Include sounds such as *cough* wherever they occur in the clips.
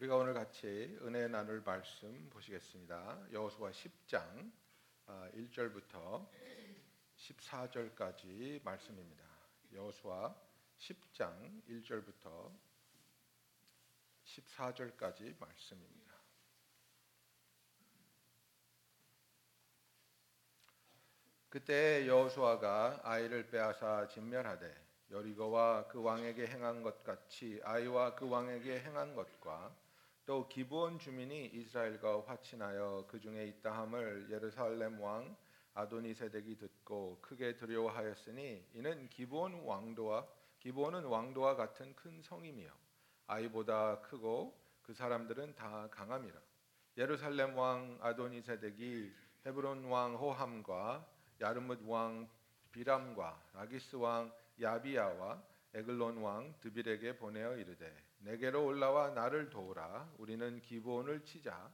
우리가 오늘 같이 은혜 나눌 말씀 보시겠습니다. 여호수아 10장 1절부터 아, 14절까지 말씀입니다. 여호수아 10장 1절부터 14절까지 말씀입니다. 그때 여호수아가 아이를 빼앗아 진멸하되 여리고와 그 왕에게 행한 것 같이 아이와 그 왕에게 행한 것과 또 기브온 주민이 이스라엘과 화친하여 그 중에 있다함을 예루살렘 왕 아도니세덱이 듣고 크게 두려워하였으니 이는 기브온 왕도와 기브온은 왕도와 같은 큰 성임이요. 아이보다 크고 그 사람들은 다 강함이라. 예루살렘 왕 아도니세덱이 헤브론 왕 호함과 야르뭇 왕 비람과 라기스 왕 야비아와 에글론 왕 드빌에게 보내어 이르되 내게로 올라와 나를 도우라. 우리는 기브온을 치자.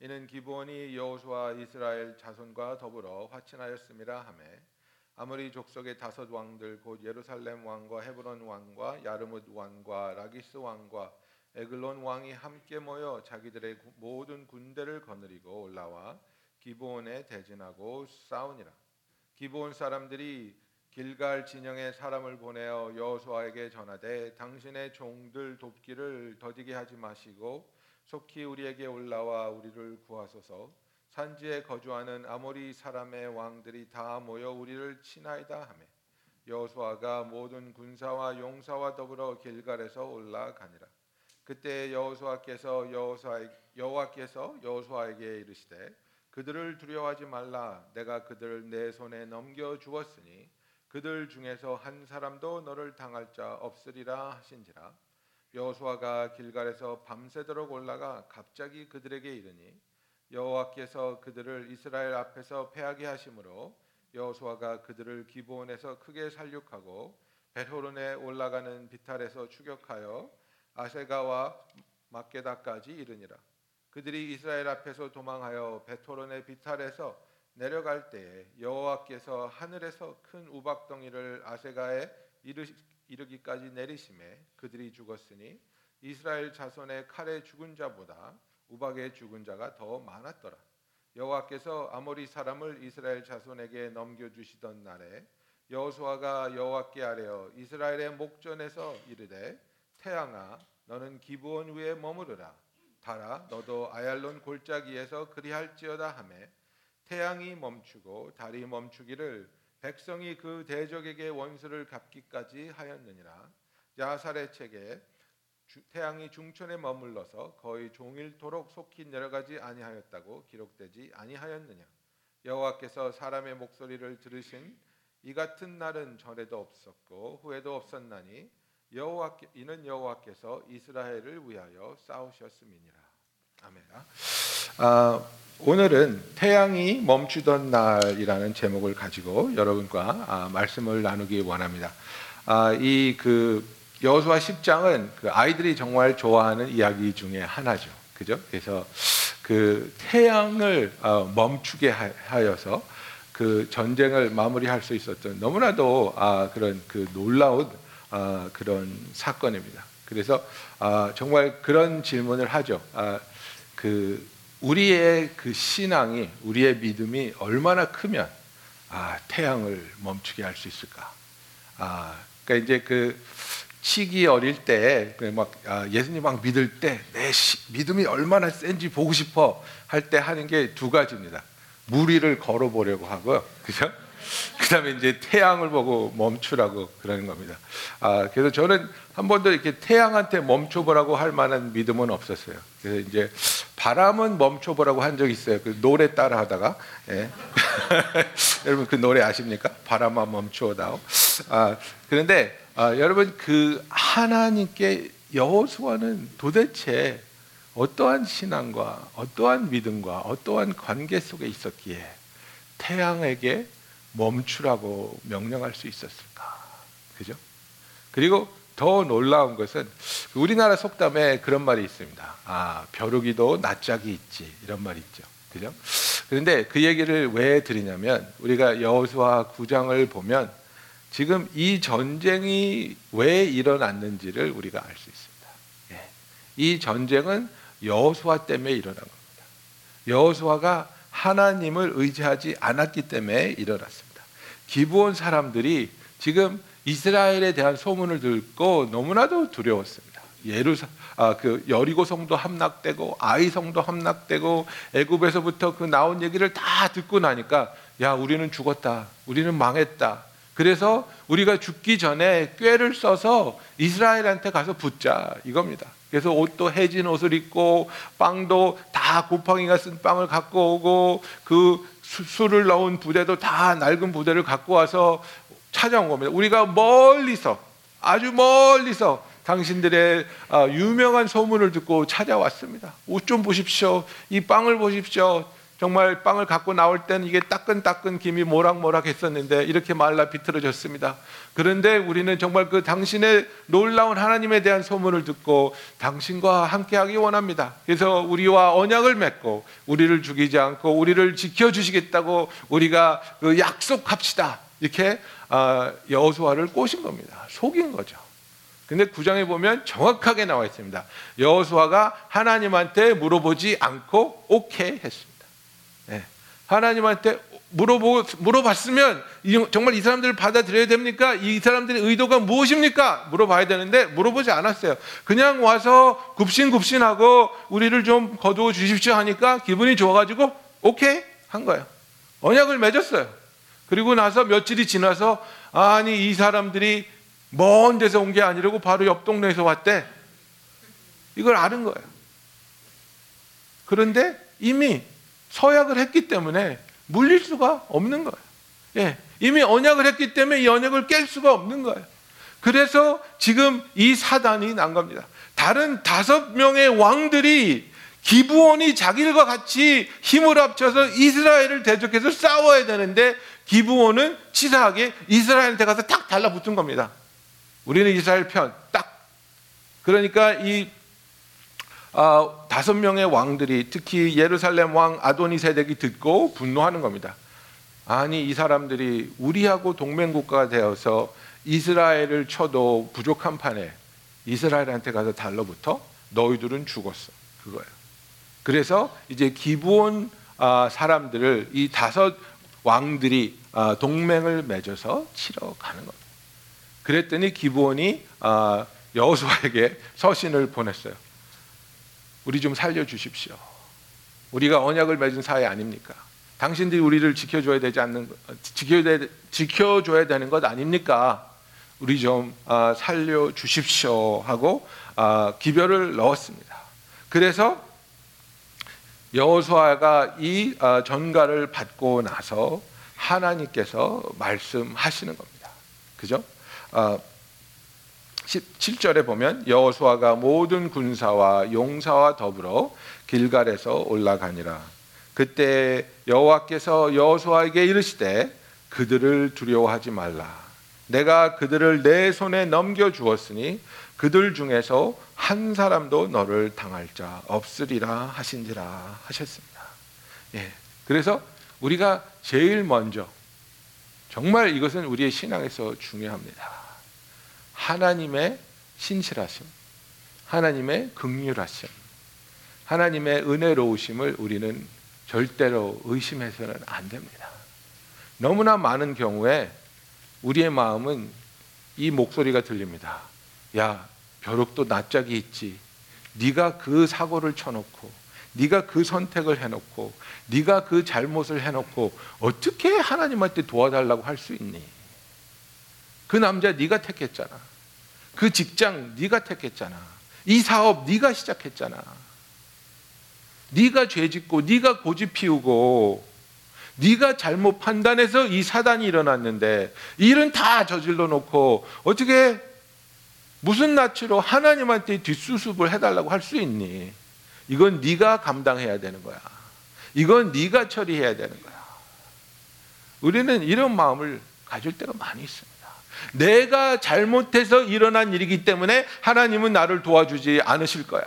이는 기브온이 여호수아와 이스라엘 자손과 더불어 화친하였음이라 하매. 아모리 족속의 다섯 왕들 곧 예루살렘 왕과 헤브론 왕과 야르뭇 왕과 라기스 왕과 에글론 왕이 함께 모여 자기들의 모든 군대를 거느리고 올라와 기브온에 대진하고 싸우니라. 기브온 사람들이 길갈 진영에 사람을 보내어 여호수아에게 전하되 당신의 종들 돕기를 더디게 하지 마시고 속히 우리에게 올라와 우리를 구하소서. 산지에 거주하는 아모리 사람의 왕들이 다 모여 우리를 치나이다 하매 여호수아가 모든 군사와 용사와 더불어 길갈에서 올라가니라. 그때 여호수아께서 여호와께서 여호수아에게 이르시되 그들을 두려워하지 말라. 내가 그들을 내 손에 넘겨 주었으니 그들 중에서 한 사람도 너를 당할 자 없으리라 하신지라. 여호수아가 길갈에서 밤새도록 올라가 갑자기 그들에게 이르니 여호와께서 그들을 이스라엘 앞에서 패하게 하심으로 여호수아가 그들을 기브온에서 크게 살육하고 베호론에 올라가는 비탈에서 추격하여 아세가와 막게다까지 이르니라. 그들이 이스라엘 앞에서 도망하여 베토론의 비탈에서 내려갈 때에 여호와께서 하늘에서 큰 우박덩이를 아세가에 이르기까지 내리심에 그들이 죽었으니 이스라엘 자손의 칼에 죽은 자보다 우박에 죽은 자가 더 많았더라. 여호와께서 아모리 사람을 이스라엘 자손에게 넘겨 주시던 날에 여호수아가 여호와께 아뢰어 이스라엘의 목전에서 이르되 태양아 너는 기브온 위에 머무르라 달아 너도 아얄론 골짜기에서 그리할지어다 하매 태양이 멈추고 달이 멈추기를 백성이 그 대적에게 원수를 갚기까지 하였느니라. 야살의 책에 태양이 중천에 머물러서 거의 종일토록 속히 내려가지 아니하였다고 기록되지 아니하였느냐. 여호와께서 사람의 목소리를 들으신 이 같은 날은 전에도 없었고 후에도 없었나니 여호와께 이는 여호와께서 이스라엘을 위하여 싸우셨음이니라. 아멘. 아, 오늘은 태양이 멈추던 날이라는 제목을 가지고 여러분과 아, 말씀을 나누기 원합니다. 아, 이그 여호수아 10장은 그 아이들이 정말 좋아하는 이야기 중에 하나죠. 그죠? 그래서 그 태양을 어, 멈추게 하여서 그 전쟁을 마무리할 수 있었던 너무나도 아, 그런 그 놀라운 아, 그런 사건입니다. 그래서 아, 정말 그런 질문을 하죠. 아, 그 우리의 그 신앙이 우리의 믿음이 얼마나 크면 아, 태양을 멈추게 할 수 있을까? 아, 그러니까 이제 그 치기 어릴 때막 그 아, 예수님 막 믿을 때 내 믿음이 얼마나 센지 보고 싶어 할 때 하는 게 두 가지입니다. 무리를 걸어 보려고 하고요. 그죠? *laughs* 그 다음에 이제 태양을 보고 멈추라고 그러는 겁니다. 아, 그래서 저는 한 번도 이렇게 태양한테 멈춰보라고 할 만한 믿음은 없었어요. 그래서 이제 바람은 멈춰보라고 한적 있어요. 그 노래 따라 하다가. 예. *laughs* 여러분 그 노래 아십니까? 바람아 멈추어다오. 아, 그런데 아, 여러분 그 하나님께 여호수아는 도대체 어떠한 신앙과 어떠한 믿음과 어떠한 관계 속에 있었기에 태양에게 멈추라고 명령할 수 있었을까? 그죠? 그리고 더 놀라운 것은 우리나라 속담에 그런 말이 있습니다. 아, 벼룩이도 낯짝이 있지. 이런 말이 있죠. 그죠? 그런데 그 얘기를 왜 드리냐면 우리가 여호수아 9장을 보면 지금 이 전쟁이 왜 일어났는지를 우리가 알 수 있습니다. 예. 이 전쟁은 여호수아 때문에 일어난 겁니다. 여호수아가 하나님을 의지하지 않았기 때문에 일어났습니다. 기브온 사람들이 지금 이스라엘에 대한 소문을 듣고 너무나도 두려웠습니다. 예루사 아, 그 여리고 성도 함락되고 아이 성도 함락되고 애굽에서부터 그 나온 얘기를 다 듣고 나니까 야 우리는 죽었다 우리는 망했다 그래서 우리가 죽기 전에 꾀를 써서 이스라엘한테 가서 붙자 이겁니다. 그래서 옷도 해진 옷을 입고 빵도 다 곰팡이가 쓴 빵을 갖고 오고 그 술을 넣은 부대도 다 낡은 부대를 갖고 와서 찾아온 겁니다. 우리가 멀리서 아주 멀리서 당신들의 아, 유명한 소문을 듣고 찾아왔습니다. 옷 좀 보십시오. 이 빵을 보십시오. 정말 빵을 갖고 나올 때는 이게 따끈따끈 김이 모락모락 했었는데 이렇게 말라 비틀어졌습니다. 그런데 우리는 정말 그 당신의 놀라운 하나님에 대한 소문을 듣고 당신과 함께하기 원합니다. 그래서 우리와 언약을 맺고 우리를 죽이지 않고 우리를 지켜주시겠다고 우리가 그 약속합시다. 이렇게 아, 여호수아를 꼬신 겁니다. 속인 거죠. 근데 구장에 보면 정확하게 나와 있습니다. 여호수아가 하나님한테 물어보지 않고 오케이 했습니다. 네. 하나님한테 물어보 물어봤으면 정말 이 사람들을 받아들여야 됩니까? 이 사람들의 의도가 무엇입니까? 물어봐야 되는데 물어보지 않았어요. 그냥 와서 굽신굽신하고 우리를 좀 거두어 주십시오 하니까 기분이 좋아가지고 오케이 한 거예요. 언약을 맺었어요. 그리고 나서 며칠이 지나서 아니 이 사람들이 먼 데서 온 게 아니라고 바로 옆 동네에서 왔대. 이걸 아는 거예요. 그런데 이미 서약을 했기 때문에 물릴 수가 없는 거예요. 예, 이미 언약을 했기 때문에 이 언약을 깰 수가 없는 거예요. 그래서 지금 이 사단이 난 겁니다. 다른 다섯 명의 왕들이 기부원이 자기들과 같이 힘을 합쳐서 이스라엘을 대적해서 싸워야 되는데 기부원은 치사하게 이스라엘한테 가서 탁 달라붙은 겁니다. 우리는 이스라엘 편 딱. 그러니까 이 아, 다섯 명의 왕들이 특히 예루살렘 왕 아도니세덱이 듣고 분노하는 겁니다. 아니 이 사람들이 우리하고 동맹 국가가 되어서 이스라엘을 쳐도 부족한 판에 이스라엘한테 가서 달러부터 너희들은 죽었어 그거예요. 그래서 이제 기부온 아, 사람들을 이 다섯 왕들이 아, 동맹을 맺어서 치러 가는 겁니다. 그랬더니 기부원이 아, 여호수아에게 서신을 보냈어요. 우리 좀 살려 주십시오. 우리가 언약을 맺은 사회 아닙니까? 당신들이 우리를 지켜줘야 되지 않는 지켜야, 지켜줘야 되는 것 아닙니까? 우리 좀 아, 살려 주십시오 하고 아, 기별을 넣었습니다. 그래서 여호수아가 이 전가를 받고 나서 하나님께서 말씀하시는 겁니다. 그죠? 17절에 아, 보면 여호수아가 모든 군사와 용사와 더불어 길갈에서 올라가니라. 그때 여호와께서 여호수아에게 이르시되 그들을 두려워하지 말라. 내가 그들을 내 손에 넘겨 주었으니 그들 중에서 한 사람도 너를 당할 자 없으리라 하신지라 하셨습니다. 예. 그래서 우리가 제일 먼저 정말 이것은 우리의 신앙에서 중요합니다. 하나님의 신실하심, 하나님의 극률하심, 하나님의 은혜로우심을 우리는 절대로 의심해서는 안 됩니다. 너무나 많은 경우에 우리의 마음은 이 목소리가 들립니다. 야, 벼룩도 낯짝이 있지. 네가 그 사고를 쳐놓고 네가 그 선택을 해놓고 네가 그 잘못을 해놓고 어떻게 하나님한테 도와달라고 할 수 있니? 그 남자 네가 택했잖아. 그 직장 네가 택했잖아. 이 사업 네가 시작했잖아. 네가 죄짓고 네가 고집 피우고 네가 잘못 판단해서 이 사단이 일어났는데 일은 다 저질러 놓고 어떻게 무슨 낯으로 하나님한테 뒷수습을 해달라고 할 수 있니? 이건 네가 감당해야 되는 거야. 이건 네가 처리해야 되는 거야. 우리는 이런 마음을 가질 때가 많이 있습니다. 내가 잘못해서 일어난 일이기 때문에 하나님은 나를 도와주지 않으실 거야.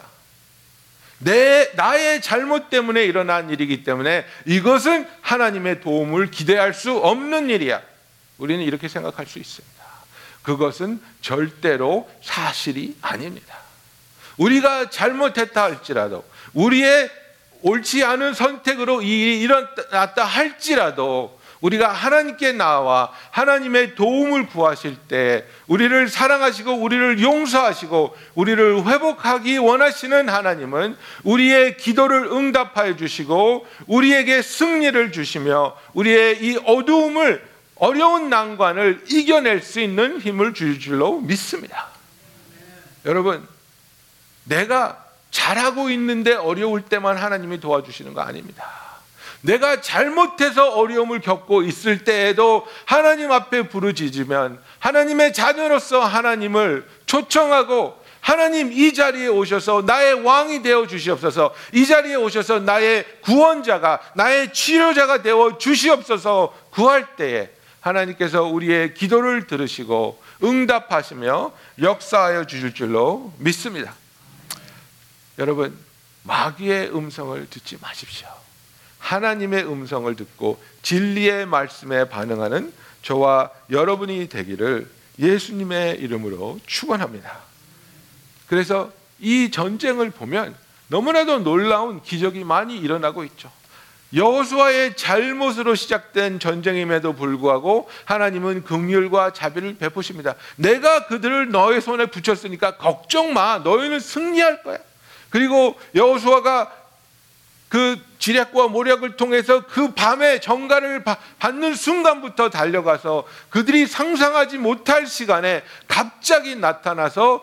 내 나의 잘못 때문에 일어난 일이기 때문에 이것은 하나님의 도움을 기대할 수 없는 일이야. 우리는 이렇게 생각할 수 있습니다. 그것은 절대로 사실이 아닙니다. 우리가 잘못했다 할지라도 우리의 옳지 않은 선택으로 일어났다 할지라도 우리가 하나님께 나와 하나님의 도움을 구하실 때 우리를 사랑하시고 우리를 용서하시고 우리를 회복하기 원하시는 하나님은 우리의 기도를 응답하여 주시고 우리에게 승리를 주시며 우리의 이 어두움을 어려운 난관을 이겨낼 수 있는 힘을 주실 줄로 믿습니다. 여러분, 내가 잘하고 있는데 어려울 때만 하나님이 도와주시는 거 아닙니다. 내가 잘못해서 어려움을 겪고 있을 때에도 하나님 앞에 부르짖으면 하나님의 자녀로서 하나님을 초청하고 하나님 이 자리에 오셔서 나의 왕이 되어 주시옵소서. 이 자리에 오셔서 나의 구원자가 나의 치료자가 되어 주시옵소서 구할 때에 하나님께서 우리의 기도를 들으시고 응답하시며 역사하여 주실 줄로 믿습니다. 여러분, 마귀의 음성을 듣지 마십시오. 하나님의 음성을 듣고 진리의 말씀에 반응하는 저와 여러분이 되기를 예수님의 이름으로 축원합니다. 그래서 이 전쟁을 보면 너무나도 놀라운 기적이 많이 일어나고 있죠. 여호수아의 잘못으로 시작된 전쟁임에도 불구하고 하나님은 긍휼과 자비를 베푸십니다. 내가 그들을 너의 손에 붙였으니까 걱정 마. 너희는 승리할 거야. 그리고 여호수아가 그 지략과 모략을 통해서 그 밤에 정가를 받는 순간부터 달려가서 그들이 상상하지 못할 시간에 갑자기 나타나서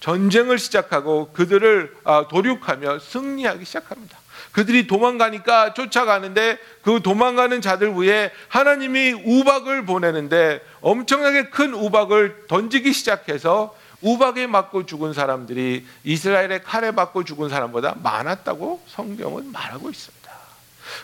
전쟁을 시작하고 그들을 아, 도륙하며 승리하기 시작합니다. 그들이 도망가니까 쫓아가는데 그 도망가는 자들 위에 하나님이 우박을 보내는데 엄청나게 큰 우박을 던지기 시작해서 우박에 맞고 죽은 사람들이 이스라엘의 칼에 맞고 죽은 사람보다 많았다고 성경은 말하고 있습니다.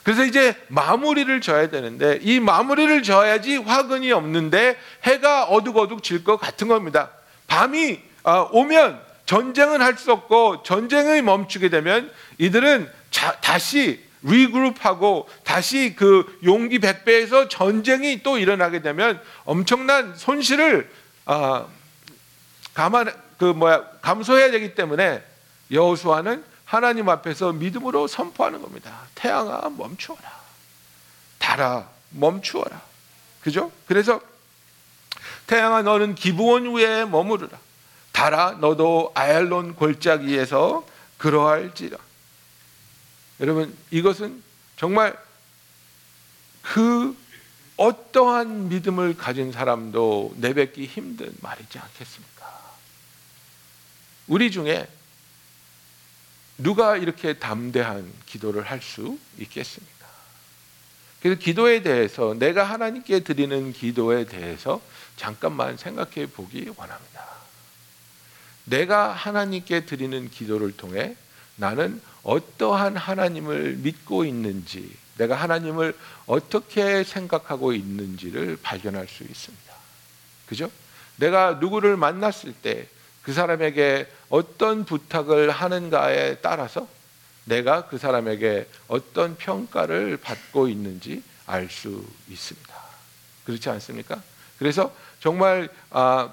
그래서 이제 마무리를 져야 되는데 이 마무리를 져야지 화근이 없는데 해가 어둑어둑 질 것 같은 겁니다. 밤이 아, 오면 전쟁은 할 수 없고 전쟁이 멈추게 되면 이들은 자, 다시 리그룹하고 다시 그 용기 백배에서 전쟁이 또 일어나게 되면 엄청난 손실을 아, 감안 그 뭐야 감소해야 되기 때문에 여호수아는 하나님 앞에서 믿음으로 선포하는 겁니다. 태양아 멈추어라. 달아 멈추어라. 그죠? 그래서 태양아 너는 기부원 위에 머무르라. 달아 너도 아얄론 골짜기 위에서 그러할지라. 여러분 이것은 정말 그 어떠한 믿음을 가진 사람도 내뱉기 힘든 말이지 않겠습니까? 우리 중에 누가 이렇게 담대한 기도를 할 수 있겠습니까? 그래서 기도에 대해서 내가 하나님께 드리는 기도에 대해서 잠깐만 생각해 보기 원합니다. 내가 하나님께 드리는 기도를 통해 나는 어떠한 하나님을 믿고 있는지, 내가 하나님을 어떻게 생각하고 있는지를 발견할 수 있습니다. 그죠? 내가 누구를 만났을 때 그 사람에게 어떤 부탁을 하는가에 따라서 내가 그 사람에게 어떤 평가를 받고 있는지 알 수 있습니다. 그렇지 않습니까? 그래서 정말 아,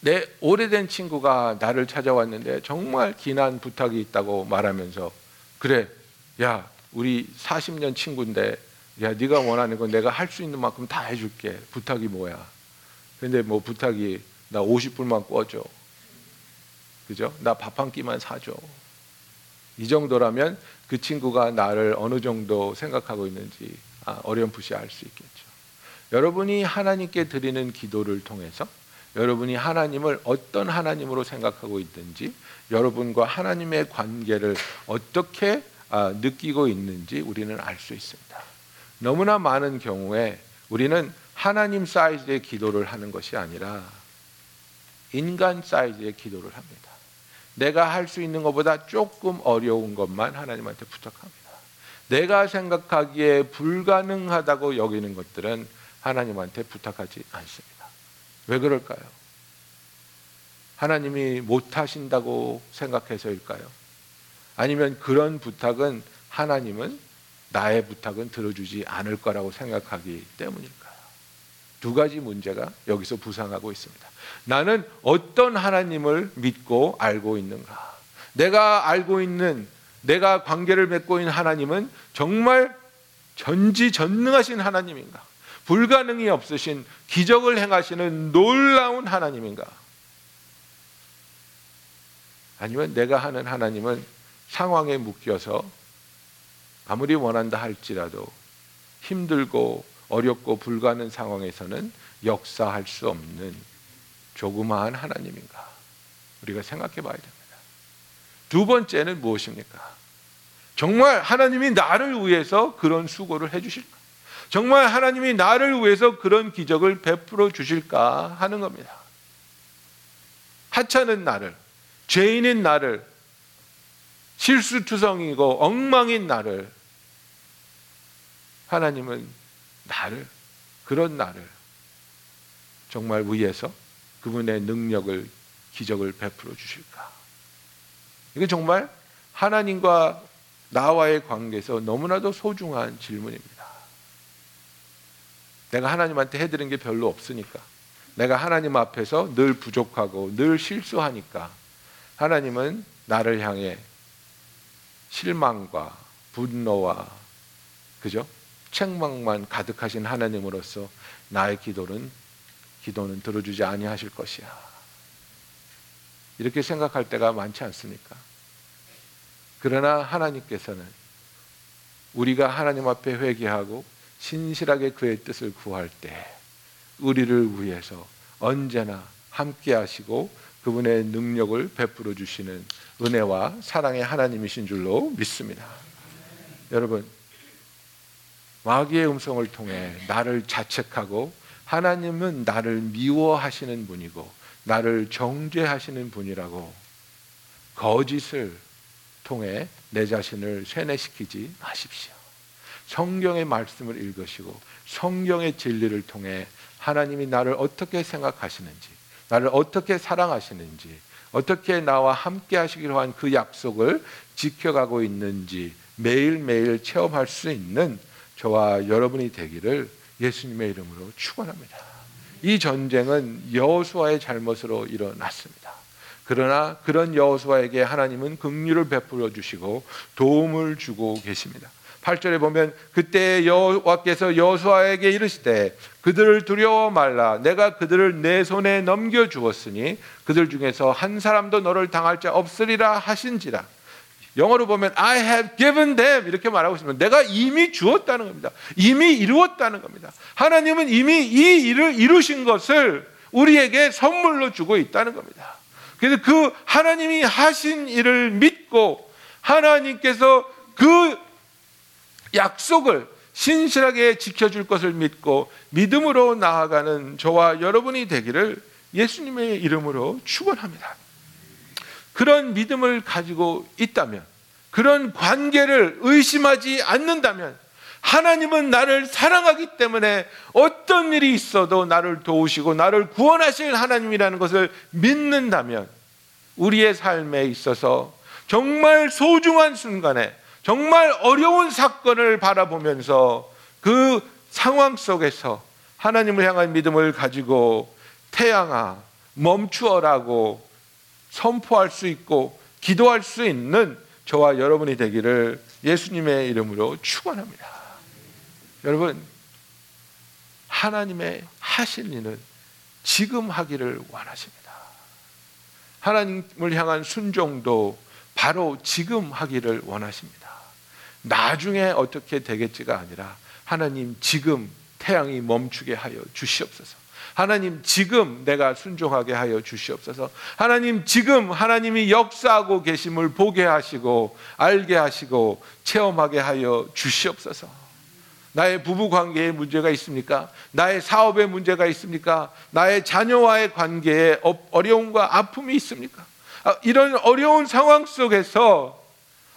내 오래된 친구가 나를 찾아왔는데 정말 기난 부탁이 있다고 말하면서 그래 야 우리 40년 친구인데 야 네가 원하는 건 내가 할 수 있는 만큼 다 해줄게 부탁이 뭐야 근데 뭐 부탁이 나 50불만 꿔줘. 그죠? 나 밥 한 끼만 사줘. 이 정도라면 그 친구가 나를 어느 정도 생각하고 있는지 아, 어렴풋이 알 수 있겠죠. 여러분이 하나님께 드리는 기도를 통해서 여러분이 하나님을 어떤 하나님으로 생각하고 있든지 여러분과 하나님의 관계를 어떻게 아, 느끼고 있는지 우리는 알 수 있습니다. 너무나 많은 경우에 우리는 하나님 사이즈의 기도를 하는 것이 아니라 인간 사이즈의 기도를 합니다. 내가 할 수 있는 것보다 조금 어려운 것만 하나님한테 부탁합니다. 내가 생각하기에 불가능하다고 여기는 것들은 하나님한테 부탁하지 않습니다. 왜 그럴까요? 하나님이 못하신다고 생각해서일까요? 아니면 그런 부탁은 하나님은 나의 부탁은 들어주지 않을 거라고 생각하기 때문일까요? 두 가지 문제가 여기서 부상하고 있습니다. 나는 어떤 하나님을 믿고 알고 있는가? 내가 알고 있는 내가 관계를 맺고 있는 하나님은 정말 전지전능하신 하나님인가? 불가능이 없으신 기적을 행하시는 놀라운 하나님인가? 아니면 내가 하는 하나님은 상황에 묶여서 아무리 원한다 할지라도 힘들고 어렵고 불가능 상황에서는 역사할 수 없는 조그마한 하나님인가? 우리가 생각해 봐야 됩니다. 두 번째는 무엇입니까? 정말 하나님이 나를 위해서 그런 수고를 해 주실까? 정말 하나님이 나를 위해서 그런 기적을 베풀어 주실까 하는 겁니다. 하찮은 나를, 죄인인 나를, 실수투성이고 엉망인 나를 하나님은 나를 그런 나를 정말 위해서 그분의 능력을 기적을 베풀어 주실까? 이게 정말 하나님과 나와의 관계에서 너무나도 소중한 질문입니다. 내가 하나님한테 해드린 게 별로 없으니까. 내가 하나님 앞에서 늘 부족하고 늘 실수하니까 하나님은 나를 향해 실망과 분노와 그죠? 책망만 가득하신 하나님으로서 나의 기도는 기도는 들어주지 아니하실 것이야. 이렇게 생각할 때가 많지 않습니까? 그러나 하나님께서는 우리가 하나님 앞에 회개하고 신실하게 그의 뜻을 구할 때 우리를 위해서 언제나 함께 하시고 그분의 능력을 베풀어 주시는 은혜와 사랑의 하나님이신 줄로 믿습니다. 여러분, 마귀의 음성을 통해 나를 자책하고 하나님은 나를 미워하시는 분이고 나를 정죄하시는 분이라고 거짓을 통해 내 자신을 세뇌시키지 마십시오. 성경의 말씀을 읽으시고 성경의 진리를 통해 하나님이 나를 어떻게 생각하시는지, 나를 어떻게 사랑하시는지, 어떻게 나와 함께 하시기로 한 그 약속을 지켜가고 있는지 매일매일 체험할 수 있는 저와 여러분이 되기를 예수님의 이름으로 축원합니다. 이 전쟁은 여호수아의 잘못으로 일어났습니다. 그러나 그런 여호수아에게 하나님은 긍휼을 베풀어 주시고 도움을 주고 계십니다. 8절에 보면 그때 여호와께서 여호수아에게 이르시되 그들을 두려워 말라 내가 그들을 내 손에 넘겨 주었으니 그들 중에서 한 사람도 너를 당할 자 없으리라 하신지라 영어로 보면 I have given them 이렇게 말하고 있습니다. 내가 이미 주었다는 겁니다. 이미 이루었다는 겁니다. 하나님은 이미 이 일을 이루신 것을 우리에게 선물로 주고 있다는 겁니다. 그래서 그 하나님이 하신 일을 믿고 하나님께서 그 약속을 신실하게 지켜줄 것을 믿고 믿음으로 나아가는 저와 여러분이 되기를 예수님의 이름으로 축원합니다. 그런 믿음을 가지고 있다면, 그런 관계를 의심하지 않는다면, 하나님은 나를 사랑하기 때문에 어떤 일이 있어도 나를 도우시고 나를 구원하실 하나님이라는 것을 믿는다면, 우리의 삶에 있어서 정말 소중한 순간에, 정말 어려운 사건을 바라보면서 그 상황 속에서 하나님을 향한 믿음을 가지고 태양아, 멈추어라고 선포할 수 있고 기도할 수 있는 저와 여러분이 되기를 예수님의 이름으로 축원합니다. 여러분 하나님의 하실 일은 지금 하기를 원하십니다. 하나님을 향한 순종도 바로 지금 하기를 원하십니다. 나중에 어떻게 되겠지가 아니라 하나님 지금 태양이 멈추게 하여 주시옵소서. 하나님 지금 내가 순종하게 하여 주시옵소서. 하나님 지금 하나님이 역사하고 계심을 보게 하시고 알게 하시고 체험하게 하여 주시옵소서. 나의 부부 관계에 문제가 있습니까? 나의 사업에 문제가 있습니까? 나의 자녀와의 관계에 어려움과 아픔이 있습니까? 아, 이런 어려운 상황 속에서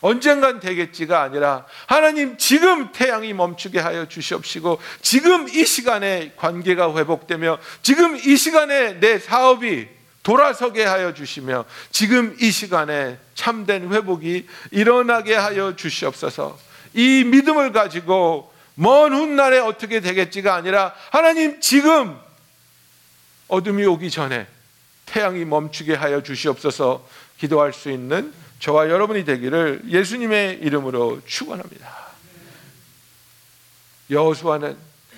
언젠간 되겠지가 아니라 하나님 지금 태양이 멈추게 하여 주시옵시고 지금 이 시간에 관계가 회복되며 지금 이 시간에 내 사업이 돌아서게 하여 주시며 지금 이 시간에 참된 회복이 일어나게 하여 주시옵소서. 이 믿음을 가지고 먼 훗날에 어떻게 되겠지가 아니라 하나님 지금 어둠이 오기 전에 태양이 멈추게 하여 주시옵소서. 기도할 수 있는 저와 여러분이 되기를 예수님의 이름으로 축원합니다. 여호수아는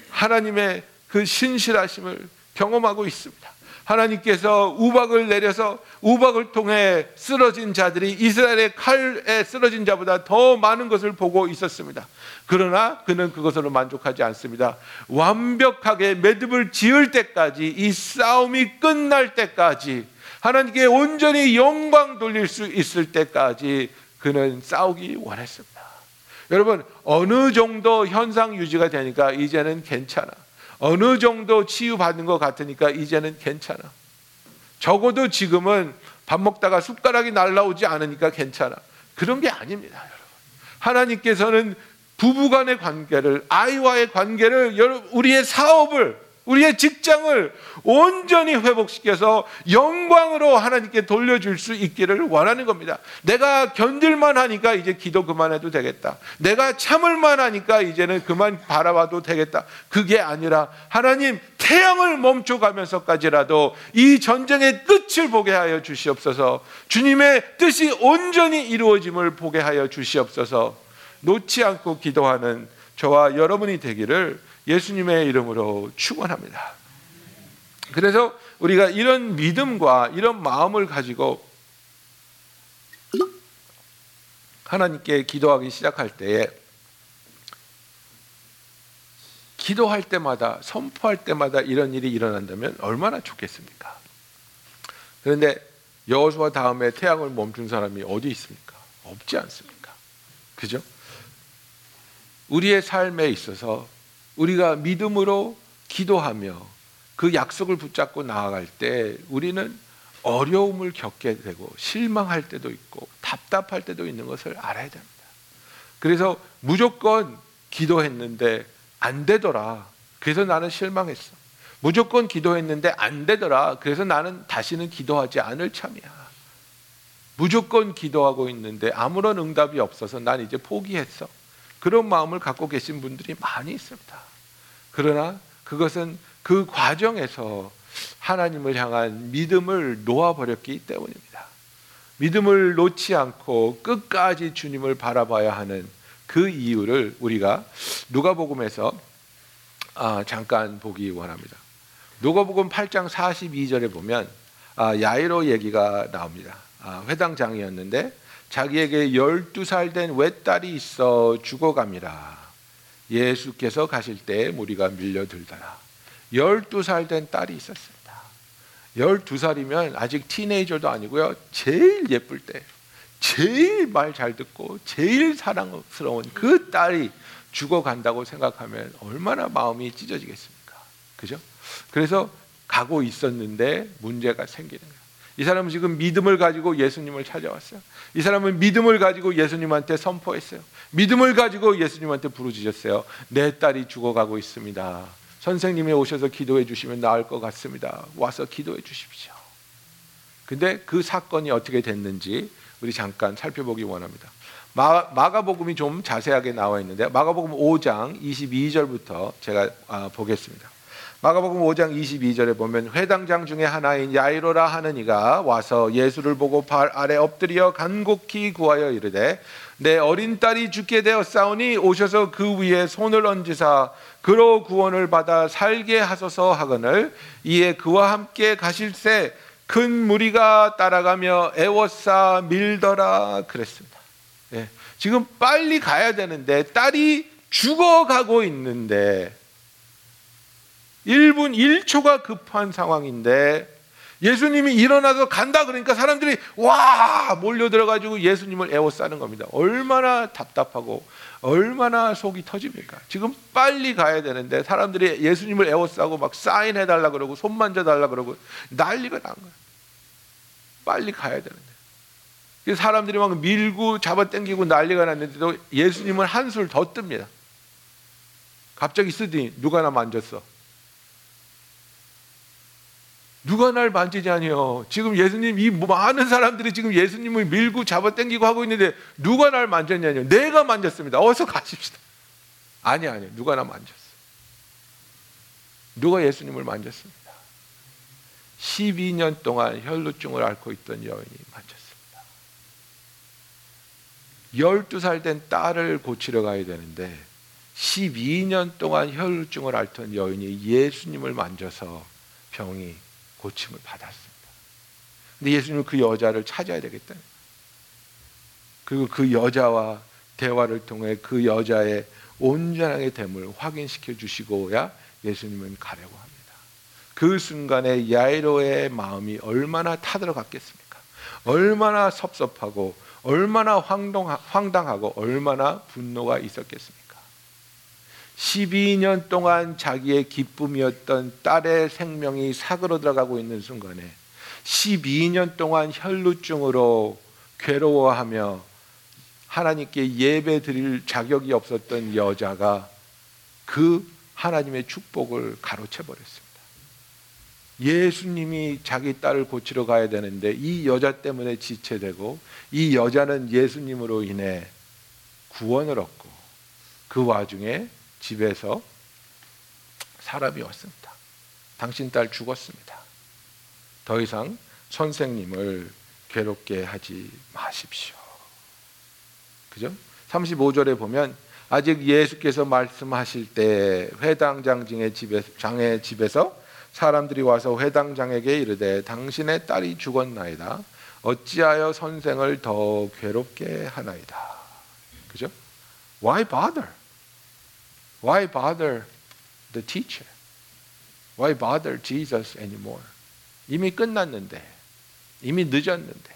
하나님의 그 신실하심을 경험하고 있습니다. 하나님께서 우박을 내려서 우박을 통해 쓰러진 자들이 이스라엘의 칼에 쓰러진 자보다 더 많은 것을 보고 있었습니다. 그러나 그는 그것으로 만족하지 않습니다. 완벽하게 매듭을 지을 때까지 이 싸움이 끝날 때까지 하나님께 온전히 영광 돌릴 수 있을 때까지 그는 싸우기 원했습니다. 여러분 어느 정도 현상 유지가 되니까 이제는 괜찮아. 어느 정도 치유받는 것 같으니까 이제는 괜찮아. 적어도 지금은 밥 먹다가 숟가락이 날라오지 않으니까 괜찮아. 그런 게 아닙니다, 여러분. 하나님께서는 부부간의 관계를, 아이와의 관계를, 우리의 사업을, 우리의 직장을 온전히 회복시켜서 영광으로 하나님께 돌려줄 수 있기를 원하는 겁니다. 내가 견딜만 하니까 이제 기도 그만해도 되겠다. 내가 참을만 하니까 이제는 그만 바라봐도 되겠다. 그게 아니라 하나님 태양을 멈춰가면서까지라도 이 전쟁의 끝을 보게 하여 주시옵소서. 주님의 뜻이 온전히 이루어짐을 보게 하여 주시옵소서. 놓지 않고 기도하는 저와 여러분이 되기를 예수님의 이름으로 축원합니다. 그래서 우리가 이런 믿음과 이런 마음을 가지고 하나님께 기도하기 시작할 때에 기도할 때마다 선포할 때마다 이런 일이 일어난다면 얼마나 좋겠습니까? 그런데 여호수아 다음에 태양을 멈춘 사람이 어디 있습니까? 없지 않습니까? 그죠? 우리의 삶에 있어서 우리가 믿음으로 기도하며 그 약속을 붙잡고 나아갈 때 우리는 어려움을 겪게 되고 실망할 때도 있고 답답할 때도 있는 것을 알아야 됩니다. 그래서 무조건 기도했는데 안 되더라. 그래서 나는 실망했어. 무조건 기도했는데 안 되더라. 그래서 나는 다시는 기도하지 않을 참이야. 무조건 기도하고 있는데 아무런 응답이 없어서 난 이제 포기했어. 그런 마음을 갖고 계신 분들이 많이 있습니다. 그러나 그것은 그 과정에서 하나님을 향한 믿음을 놓아버렸기 때문입니다. 믿음을 놓지 않고 끝까지 주님을 바라봐야 하는 그 이유를 우리가 누가복음에서 아, 잠깐 보기 원합니다. 누가복음 8장 42절에 보면 아, 야이로 얘기가 나옵니다. 아, 회당장이었는데 자기에게 12살 된 외딸이 있어 죽어갑니다. 예수께서 가실 때 무리가 밀려들더라. 12살 된 딸이 있었습니다. 12살이면 아직 티네이저도 아니고요. 제일 예쁠 때, 제일 말 잘 듣고 제일 사랑스러운 그 딸이 죽어간다고 생각하면 얼마나 마음이 찢어지겠습니까? 그죠? 그래서 가고 있었는데 문제가 생기는. 이 사람은 지금 믿음을 가지고 예수님을 찾아왔어요. 이 사람은 믿음을 가지고 예수님한테 선포했어요. 믿음을 가지고 예수님한테 부르짖었어요. 내 딸이 죽어가고 있습니다. 선생님이 오셔서 기도해 주시면 나을 것 같습니다. 와서 기도해 주십시오. 근데 그 사건이 어떻게 됐는지 우리 잠깐 살펴보기 원합니다. 마, 마가복음이 좀 자세하게 나와 있는데 마가복음 5장 22절부터 제가 아, 보겠습니다. 마가복음 5장 22절에 보면 회당장 중에 하나인 야이로라 하는 이가 와서 예수를 보고 발 아래 엎드려 간곡히 구하여 이르되 내 어린 딸이 죽게 되었사오니 오셔서 그 위에 손을 얹으사 그로 구원을 받아 살게 하소서 하거늘 이에 그와 함께 가실새 큰 무리가 따라가며 애워싸 밀더라 그랬습니다. 네. 지금 빨리 가야 되는데 딸이 죽어가고 있는데 1분 1초가 급한 상황인데 예수님이 일어나서 간다 그러니까 사람들이 와 몰려들어 가지고 예수님을 애워싸는 겁니다. 얼마나 답답하고 얼마나 속이 터집니까? 지금 빨리 가야 되는데 사람들이 예수님을 애워싸고 막 사인해 달라 그러고 손 만져 달라 그러고 난리가 난 거예요. 빨리 가야 되는데. 사람들이 막 밀고 잡아당기고 난리가 났는데도 예수님은 한술 더 뜹니다. 갑자기 쓰더니 누가 나 만졌어? 누가 날 만지냐니요. 지금 예수님 이 많은 사람들이 지금 예수님을 밀고 잡아당기고 하고 있는데 누가 날 만졌냐니요. 내가 만졌습니다. 어서 가십시다. 아니 아니 누가 나 만졌어. 누가 예수님을 만졌습니다. 12년 동안 혈루증을 앓고 있던 여인이 만졌습니다. 12살 된 딸을 고치러 가야 되는데 12년 동안 혈루증을 앓던 여인이 예수님을 만져서 병이 고침을 받았습니다. 근데 예수님은 그 여자를 찾아야 되겠다. 그리고 그 여자와 대화를 통해 그 여자의 온전하게 됨을 확인시켜 주시고야 예수님은 가려고 합니다. 그 순간에 야이로의 마음이 얼마나 타들어갔겠습니까? 얼마나 섭섭하고 얼마나 황당하고 얼마나 분노가 있었겠습니까? 12년 동안 자기의 기쁨이었던 딸의 생명이 사그러 들어가고 있는 순간에 12년 동안 혈루증으로 괴로워하며 하나님께 예배 드릴 자격이 없었던 여자가 그 하나님의 축복을 가로채 버렸습니다. 예수님이 자기 딸을 고치러 가야 되는데 이 여자 때문에 지체되고 이 여자는 예수님으로 인해 구원을 얻고 그 와중에 집에서 사람이 왔습니다. 당신 딸 죽었습니다. 더 이상 선생님을 괴롭게 하지 마십시오. 그죠? 35절에 보면 아직 예수께서 말씀하실 때 집에 장의 집에서 사람들이 와서 회당장에게 이르되 당신의 딸이 죽었나이다. 어찌하여 선생을 더 괴롭게 하나이다. 그죠? Why bother? Why bother the teacher? Why bother Jesus anymore? 이미 끝났는데, 이미 늦었는데,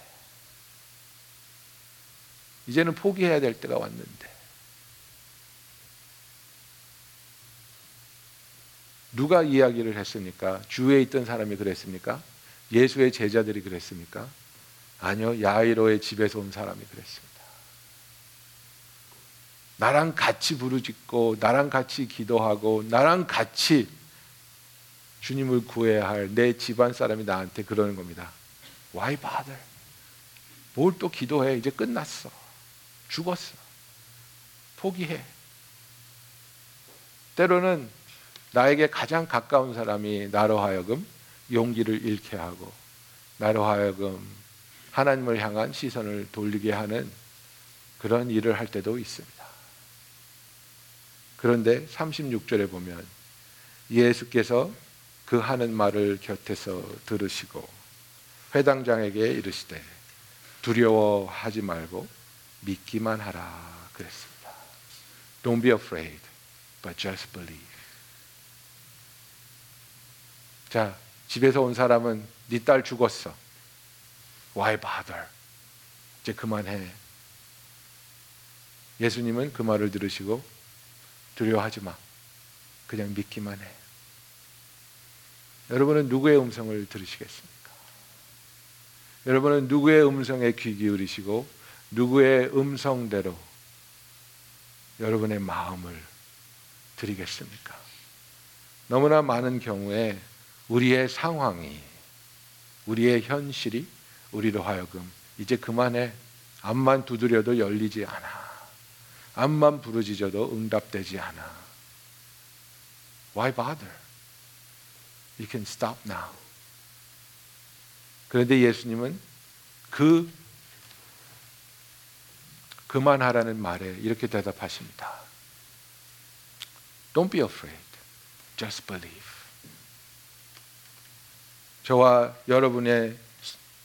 이제는 포기해야 될 때가 왔는데, 누가 이야기를 했습니까? 주위에 있던 사람이 그랬습니까? 예수의 제자들이 그랬습니까? 아니요, 야이로의 집에서 온 사람이 그랬습니다. 나랑 같이 부르짖고 나랑 같이 기도하고 나랑 같이 주님을 구해야 할 내 집안 사람이 나한테 그러는 겁니다. Why bother? 뭘 또 기도해? 이제 끝났어. 죽었어. 포기해. 때로는 나에게 가장 가까운 사람이 나로 하여금 용기를 잃게 하고 나로 하여금 하나님을 향한 시선을 돌리게 하는 그런 일을 할 때도 있습니다. 그런데 36절에 보면 예수께서 그 하는 말을 곁에서 들으시고 회당장에게 이르시되 두려워하지 말고 믿기만 하라 그랬습니다. Don't be afraid, but just believe. 자, 집에서 온 사람은 네 딸 죽었어. Why bother? 이제 그만해. 예수님은 그 말을 들으시고 두려워하지 마. 그냥 믿기만 해. 여러분은 누구의 음성을 들으시겠습니까? 여러분은 누구의 음성에 귀 기울이시고 누구의 음성대로 여러분의 마음을 드리겠습니까? 너무나 많은 경우에 우리의 상황이 우리의 현실이 우리로 하여금 이제 그만해 앞만 두드려도 열리지 않아. 암만 부르짖어도 응답되지 않아. Why bother? You can stop now. 그런데 예수님은 그 그만하라는 말에 이렇게 대답하십니다. Don't be afraid. Just believe. 저와 여러분의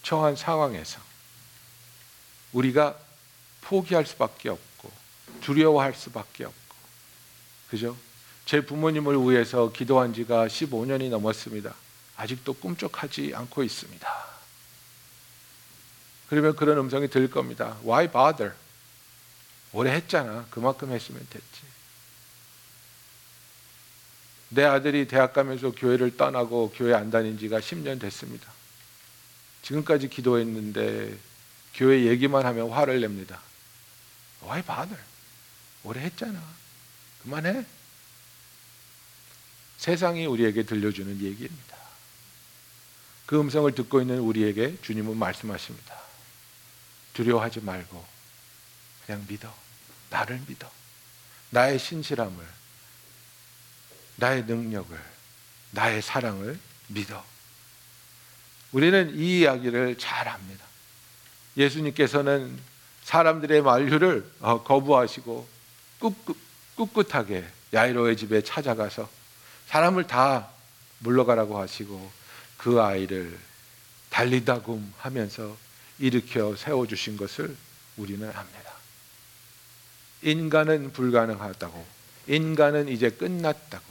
처한 상황에서 우리가 포기할 수밖에 없고 두려워할 수밖에 없고. 그죠? 제 부모님을 위해서 기도한 지가 15년이 넘었습니다. 아직도 꿈쩍하지 않고 있습니다. 그러면 그런 음성이 들 겁니다. Why bother? 오래 했잖아. 그만큼 했으면 됐지. 내 아들이 대학 가면서 교회를 떠나고 교회 안 다닌 지가 10년 됐습니다. 지금까지 기도했는데 교회 얘기만 하면 화를 냅니다. Why bother? 오래 했잖아. 그만해. 세상이 우리에게 들려주는 얘기입니다. 그 음성을 듣고 있는 우리에게 주님은 말씀하십니다. 두려워하지 말고 그냥 믿어. 나를 믿어. 나의 신실함을, 나의 능력을, 나의 사랑을 믿어. 우리는 이 이야기를 잘 압니다. 예수님께서는 사람들의 만류를 어, 거부하시고 꿋꿋, 꿋꿋하게 야이로의 집에 찾아가서 사람을 다 물러가라고 하시고 그 아이를 달리다굼 하면서 일으켜 세워 주신 것을 우리는 압니다. 인간은 불가능하다고 인간은 이제 끝났다고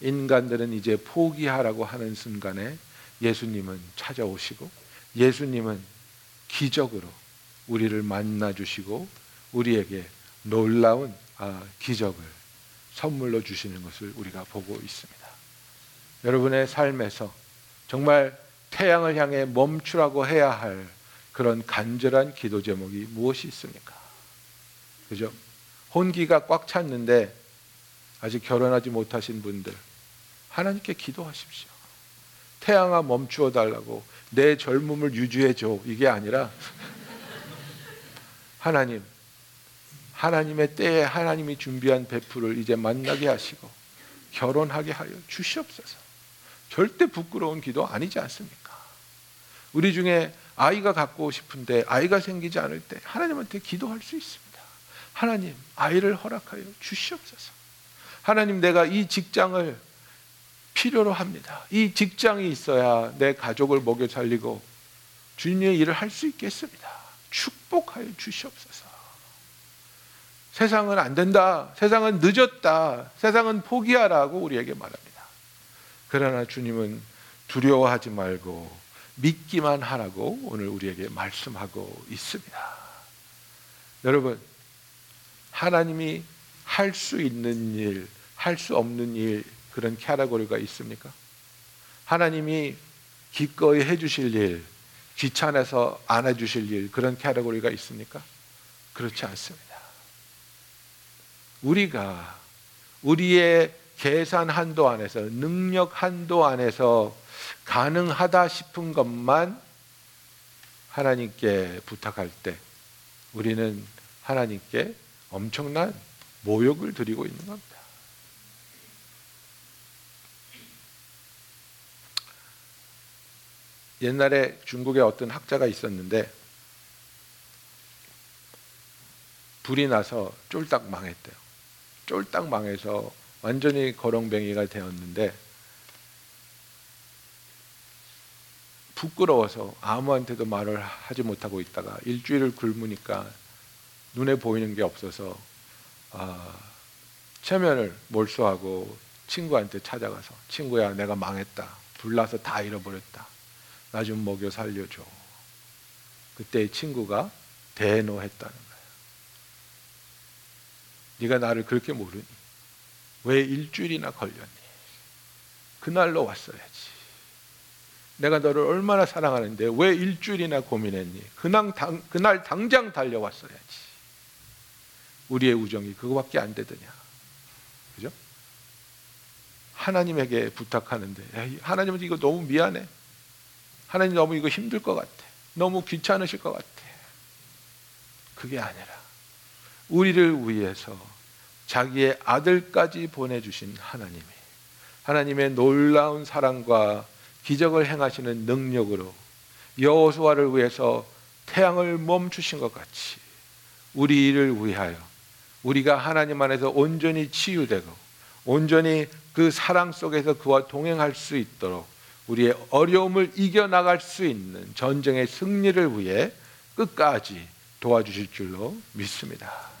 인간들은 이제 포기하라고 하는 순간에 예수님은 찾아오시고 예수님은 기적으로 우리를 만나 주시고 우리에게 놀라운 아, 기적을 선물로 주시는 것을 우리가 보고 있습니다. 여러분의 삶에서 정말 태양을 향해 멈추라고 해야 할 그런 간절한 기도 제목이 무엇이 있습니까? 그죠? 혼기가 꽉 찼는데 아직 결혼하지 못하신 분들 하나님께 기도하십시오. 태양아 멈추어 달라고 내 젊음을 유지해 줘 이게 아니라 *laughs* 하나님 하나님의 때에 하나님이 준비한 배풀을 이제 만나게 하시고 결혼하게 하여 주시옵소서. 절대 부끄러운 기도 아니지 않습니까? 우리 중에 아이가 갖고 싶은데 아이가 생기지 않을 때 하나님한테 기도할 수 있습니다. 하나님, 아이를 허락하여 주시옵소서. 하나님, 내가 이 직장을 필요로 합니다. 이 직장이 있어야 내 가족을 먹여 살리고 주님의 일을 할 수 있겠습니다. 축복하여 주시옵소서. 세상은 안 된다. 세상은 늦었다. 세상은 포기하라고 우리에게 말합니다. 그러나 주님은 두려워하지 말고 믿기만 하라고 오늘 우리에게 말씀하고 있습니다. 여러분, 하나님이 할 수 있는 일, 할 수 없는 일 그런 캐러고리가 있습니까? 하나님이 기꺼이 해주실 일, 귀찮아서 안 해주실 일 그런 캐러고리가 있습니까? 그렇지 않습니다. 우리가 우리의 계산 한도 안에서 능력 한도 안에서 가능하다 싶은 것만 하나님께 부탁할 때 우리는 하나님께 엄청난 모욕을 드리고 있는 겁니다. 옛날에 중국에 어떤 학자가 있었는데 불이 나서 쫄딱 망했대요. 쫄딱 망해서 완전히 거렁뱅이가 되었는데 부끄러워서 아무한테도 말을 하지 못하고 있다가 일주일을 굶으니까 눈에 보이는 게 없어서 아, 체면을 몰수하고 친구한테 찾아가서 친구야 내가 망했다. 불나서 다 잃어버렸다. 나 좀 먹여 살려줘. 그때 친구가 대노했다는 네가 나를 그렇게 모르니 왜 일주일이나 걸렸니 그날로 왔어야지 내가 너를 얼마나 사랑하는데 왜 일주일이나 고민했니 그날, 당, 그날 당장 달려왔어야지 우리의 우정이 그거밖에 안 되더냐. 그죠? 하나님에게 부탁하는데 하나님은 이거 너무 미안해. 하나님 너무 이거 힘들 것 같아. 너무 귀찮으실 것 같아. 그게 아니라 우리를 위해서 자기의 아들까지 보내주신 하나님이 하나님의 놀라운 사랑과 기적을 행하시는 능력으로 여호수아를 위해서 태양을 멈추신 것 같이 우리를 위하여 우리가 하나님 안에서 온전히 치유되고 온전히 그 사랑 속에서 그와 동행할 수 있도록 우리의 어려움을 이겨나갈 수 있는 전쟁의 승리를 위해 끝까지 도와주실 줄로 믿습니다.